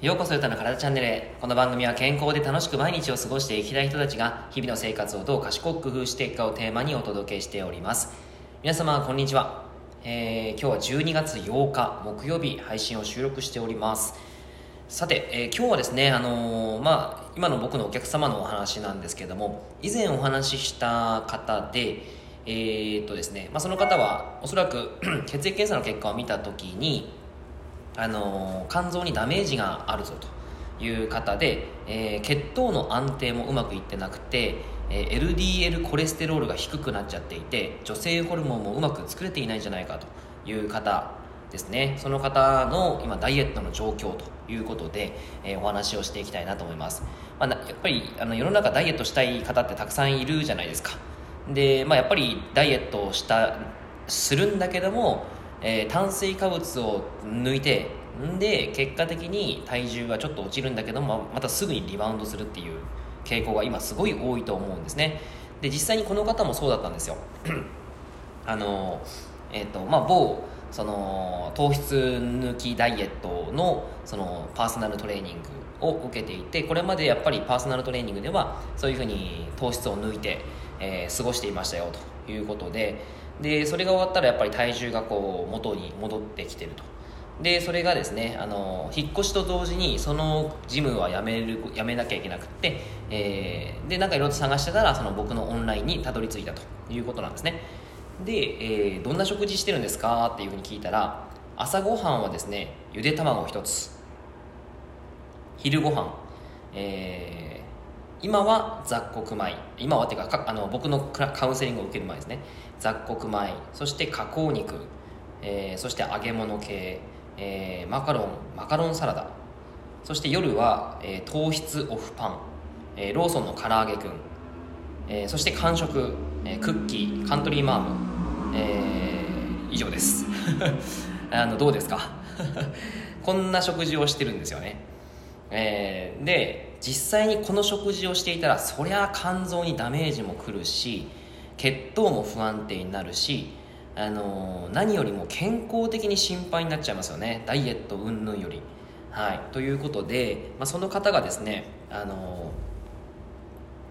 ようこそゆたの体チャンネルへ。この番組は健康で楽しく毎日を過ごしていきたい人たちが日々の生活をどう賢く工夫していくかをテーマにお届けしております。皆様こんにちは、えー、今日は12月8日木曜日配信を収録しております。さて、えー、今日はですね、あのー、まあ、今の僕のお客様のお話なんですけども以前お話しした方でえ、っとですね、まあ、その方はおそらく 血液検査の結果を見た時にあの肝臓にダメージがあるぞという方で、えー、血糖の安定もうまくいってなくて、えー、LDL コレステロールが低くなっちゃっていて女性ホルモンもうまく作れていないんじゃないかという方ですね。その方の今ダイエットの状況ということで、えー、お話をしていきたいなと思います、まあ、やっぱりあの世の中ダイエットしたい方ってたくさんいるじゃないですか。で、まあ、やっぱりダイエットをしたするんだけどもえー、炭水化物を抜いてんで結果的に体重がちょっと落ちるんだけどもまたすぐにリバウンドするっていう傾向が今すごい多いと思うんですね。で実際にこの方もそうだったんですよ。あのえっ、ー、とまあ某その糖質抜きダイエットのそのパーソナルトレーニングを受けていてこれまでやっぱりパーソナルトレーニングではそういうふうに糖質を抜いて、えー、過ごしていましたよということででそれが終わったらやっぱり体重がこう元に戻ってきてると。でそれがですねあの引っ越しと同時にそのジムはやめるやめなきゃいけなくって、えー、でなんかいろいろと探してたらその僕のオンラインにたどり着いたということなんですね。で、えー、どんな食事してるんですか？っていうふうに聞いたら朝ごはんはですねゆで卵1つ。昼ごはん、えー今は雑穀米。今はっていうかあの僕のカウンセリングを受ける前ですね。雑穀米。そして加工肉、えー、そして揚げ物系、えー、マカロンマカロンサラダ。そして夜は、えー、糖質オフパン、えー、ローソンの唐揚げくん、えー、そして完食、えー、クッキーカントリーマーム、えー、以上です。あのどうですか？こんな食事をしてるんですよね。えー、で実際にこの食事をしていたらそりゃ肝臓にダメージもくるし血糖も不安定になるし、あの、何よりも健康的に心配になっちゃいますよね。ダイエット云々より。はい、ということで、まあ、その方がですね、あの、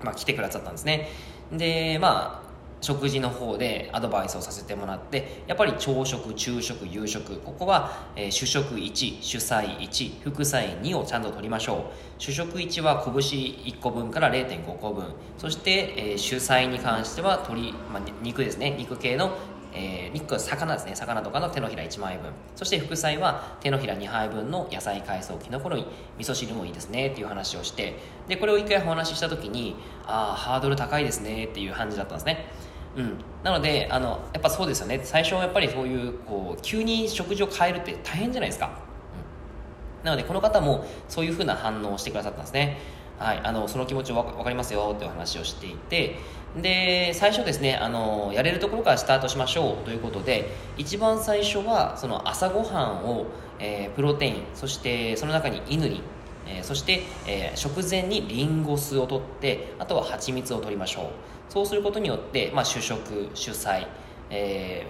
まあ、来てくださったんですね。でまあ食事の方でアドバイスをさせてもらってやっぱり朝食昼食夕食ここは、えー、主食1主菜1副菜2をちゃんと取りましょう。主食1は拳1個分から0.5個分。そして、えー、主菜に関しては鶏、まあ、肉ですね。肉系のえー、肉魚ですね。魚とかの手のひら1枚分。そして副菜は手のひら2杯分の野菜海藻きのこ類味噌汁もいいですねっていう話をしてでこれを一回お話しした時にああハードル高いですねっていう感じだったんですね。うん、なのであのやっぱそうですよね。最初はやっぱりそういうこう急に食事を変えるって大変じゃないですか、うん、なのでこの方もそういうふうな反応をしてくださったんですね。はい、あのその気持ち分かりますよっていう話をしていて。で最初ですねあのやれるところからスタートしましょうということで一番最初はその朝ごはんを、えー、プロテインそしてその中にイヌリンえー、そして、えー、食前にリンゴ酢を取ってあとは蜂蜜を取りましょう。そうすることによって、まあ、主食主菜、え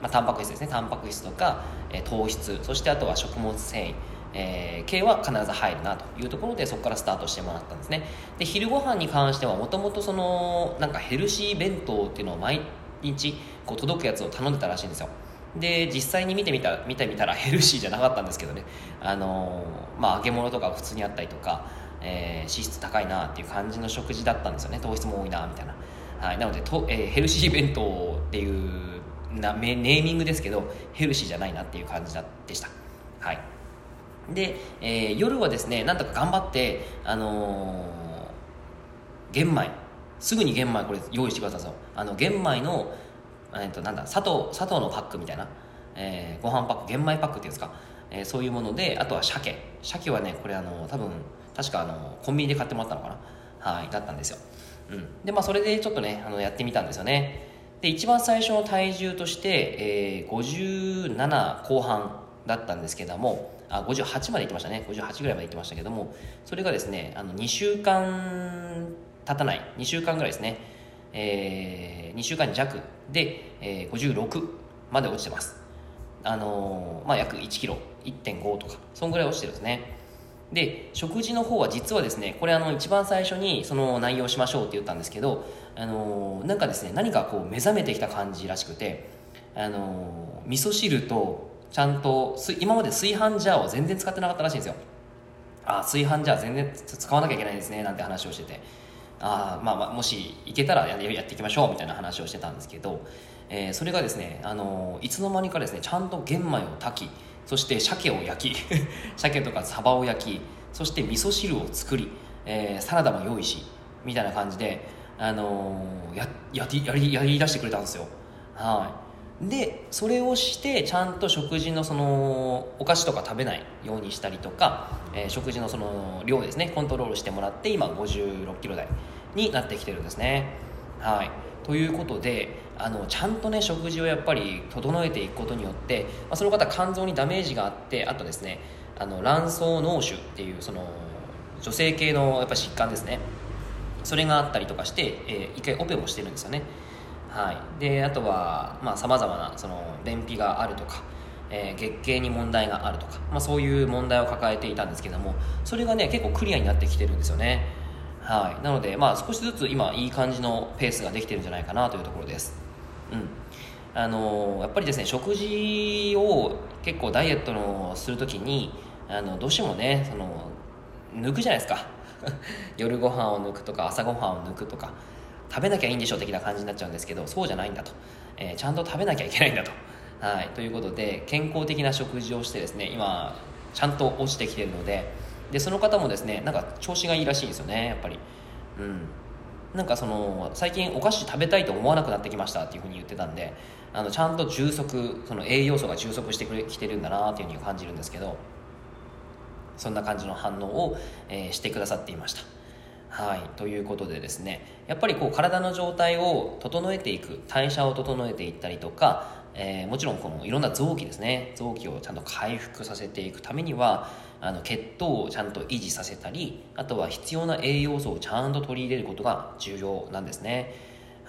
ーまあ、タンパク質ですねタンパク質とか、えー、糖質そしてあとは食物繊維。えー、系は必ず入るなというところでそこからスタートしてもらったんですね。で昼ご飯に関してはもともとそのなんかヘルシー弁当っていうのを毎日こう届くやつを頼んでたらしいんですよ。で実際に見てみた見てみたらヘルシーじゃなかったんですけどね。あのー、まあ揚げ物とか普通にあったりとか、えー、脂質高いなっていう感じの食事だったんですよね。糖質も多いなみたいな、はい、なのでと、えー、ヘルシー弁当っていうなネーミングですけどヘルシーじゃないなっていう感じでした。はい。で、えー、夜はですねなんとか頑張ってあのー、玄米すぐに玄米これ用意してくださいあの玄米のえー、となんだ砂糖砂糖のパックみたいな、えー、ご飯パック玄米パックっていうんですか、えー、そういうものであとは鮭。鮭はねこれあの多分確かあのコンビニで買ってもらったのかな。はいだったんですよ、うん、でまあそれでちょっとねあのやってみたんですよね。で一番最初の体重として、えー、57後半だったんですけどもあ58までいってましたね。58ぐらいまでいってましたけどもそれがですねあの2週間経たない。2週間ぐらいですね。えー、2週間弱で、えー、56まで落ちてます。あのー、まあ、約1キロ、1.5とか、そんぐらい落ちてるんですね。で食事の方は実はですねこれあの一番最初にその内容しましょうって言ったんですけどあのなんかですね何かこう目覚めてきた感じらしくてあの味噌汁とちゃんと今まで炊飯ジャーを全然使ってなかったらしいんですよ。あ炊飯ジャー全然使わなきゃいけないですねなんて話をしてて。あまあまあもし行けたらやっていきましょうみたいな話をしてたんですけど、えー、それがですねあのいつの間にかですねちゃんと玄米を炊きそして鮭を焼き 鮭とかサバを焼きそして味噌汁を作り、えー、サラダも用意しみたいな感じで、あのー、やややりやり出してくれたんですよ。はい。でそれをしてちゃんと食事のそのお菓子とか食べないようにしたりとか、えー、食事のその量ですねコントロールしてもらって今5 6キロ台になってきてるんですね。はい。ということであのちゃんとね食事をやっぱり整えていくことによって、まあ、その方肝臓にダメージがあってあとですねあの卵巣脳腫っていうその女性系のやっぱ疾患ですね。それがあったりとかして、えー、一回オペもしてるんですよね。はい。であとはさまざ、まなその便秘があるとか、えー、月経に問題があるとか、まあ、そういう問題を抱えていたんですけどもそれがね結構クリアになってきてるんですよね。はい。なのでまあ少しずつ今いい感じのペースができてるんじゃないかなというところです。うん。あのやっぱりですね食事を結構ダイエットのするときにあのどうしてもねその抜くじゃないですか。夜ご飯を抜くとか朝ごはんを抜くとか食べなきゃいいんでしょ的な感じになっちゃうんですけどそうじゃないんだと、えー、ちゃんと食べなきゃいけないんだと、はい、ということで健康的な食事をしてですね今ちゃんと落ちてきてるのででその方もですねなんか調子がいいらしいんですよねやっぱり。うん。なんかその最近お菓子食べたいと思わなくなってきましたっていうふうに言ってたんであのちゃんと充足その栄養素が充足してきてるんだなっていうふうに感じるんですけどそんな感じの反応を、えー、してくださっていました。はい。ということでですねやっぱりこう体の状態を整えていく代謝を整えていったりとかえー、もちろんこのいろんな臓器ですね。臓器をちゃんと回復させていくためにはあの血糖をちゃんと維持させたりあとは必要な栄養素をちゃんと取り入れることが重要なんですね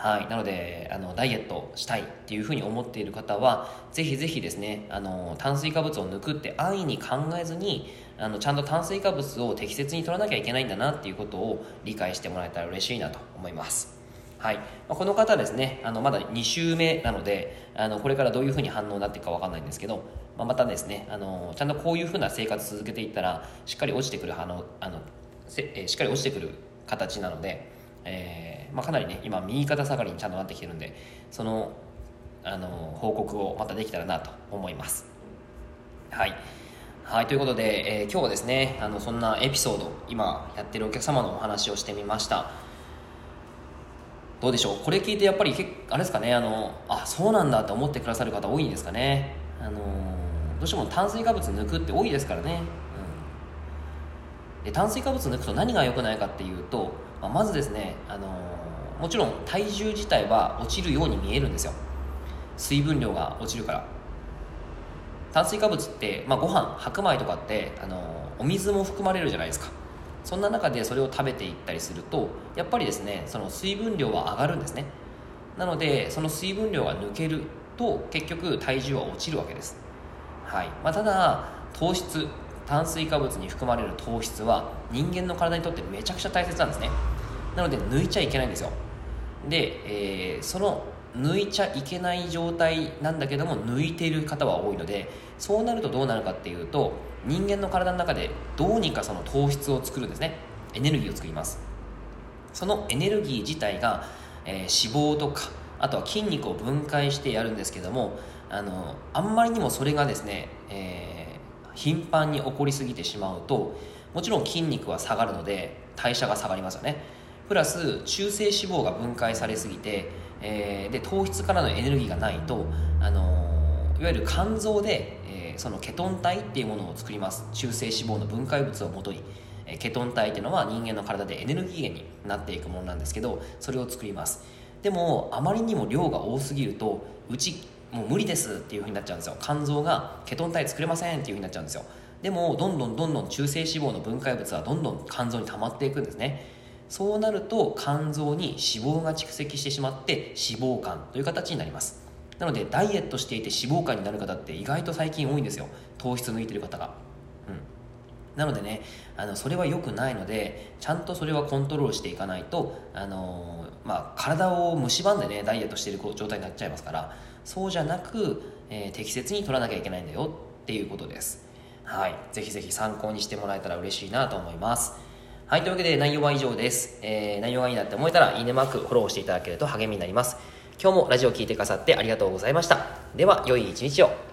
はい。なのであのダイエットしたいっていうふうに思っている方はぜひぜひですねあの炭水化物を抜くって安易に考えずにあのちゃんと炭水化物を適切に取らなきゃいけないんだなっていうことを理解してもらえたら嬉しいなと思います。はい。まあ、この方ですねあのまだ2週目なのであのこれからどういうふうに反応になっていくか分かんないんですけど、まあ、またですねあのちゃんとこういうふうな生活続けていったらしっかり落ちてくるあのあのせ、えしっかり落ちてくる形なので、えーまあ、かなりね今右肩下がりにちゃんとなってきてるんでそのあの報告をまたできたらなと思います。はい。はい、ということで、えー、今日はですねあのそんなエピソード今やってるお客様のお話をしてみました。どうでしょう？これ聞いてやっぱりあれですかねあのあそうなんだって思ってくださる方多いんですかね？あのどうしても炭水化物抜くって多いですからね、うん、で炭水化物抜くと何が良くないかっていうと、まあ、まずですねあのもちろん体重自体は落ちるように見えるんですよ。水分量が落ちるから。炭水化物って、まあ、ご飯白米とかってあのお水も含まれるじゃないですか。そんな中でそれを食べていったりするとやっぱりですねその水分量は上がるんですね。なのでその水分量が抜けると結局体重は落ちるわけです、はい。まあ、ただ糖質炭水化物に含まれる糖質は人間の体にとってめちゃくちゃ大切なんですね。なので抜いちゃいけないんですよ。で、えー、その抜いちゃいけない状態なんだけども抜いている方は多いのでそうなるとどうなるかっていうと人間の体の中でどうにかその糖質を作るんですね。エネルギーを作ります。そのエネルギー自体が、えー、脂肪とかあとは筋肉を分解してやるんですけどもあのあんまりにもそれがですね、えー、頻繁に起こりすぎてしまうともちろん筋肉は下がるので代謝が下がりますよね。プラス中性脂肪が分解されすぎて、えー、で糖質からのエネルギーがないと、あのいわゆる肝臓でそのケトン体っていうものを作ります。中性脂肪の分解物をもとに。えケトン体っていうのは人間の体でエネルギー源になっていくものなんですけどそれを作ります。でもあまりにも量が多すぎるとうちもう無理ですっていうふうになっちゃうんですよ。肝臓がケトン体作れませんっていうふうになっちゃうんですよ。でもどんどんどんどん中性脂肪の分解物はどんどん肝臓に溜まっていくんですね。そうなると肝臓に脂肪が蓄積してしまって脂肪肝という形になります。なのでダイエットしていて脂肪肝になる方って意外と最近多いんですよ。糖質抜いてる方が、うん、なのでねあのそれは良くないのでちゃんとそれはコントロールしていかないと、あのまあ、体を蝕んでねダイエットしている状態になっちゃいますからそうじゃなく、えー、適切に取らなきゃいけないんだよっていうことです。はい。ぜひぜひ参考にしてもらえたら嬉しいなと思います。はいというわけで内容は以上です、えー、内容がいいなって思えたらいいねマークフォローしていただけると励みになります。今日もラジオを聴いてくださってありがとうございました。では良い一日を。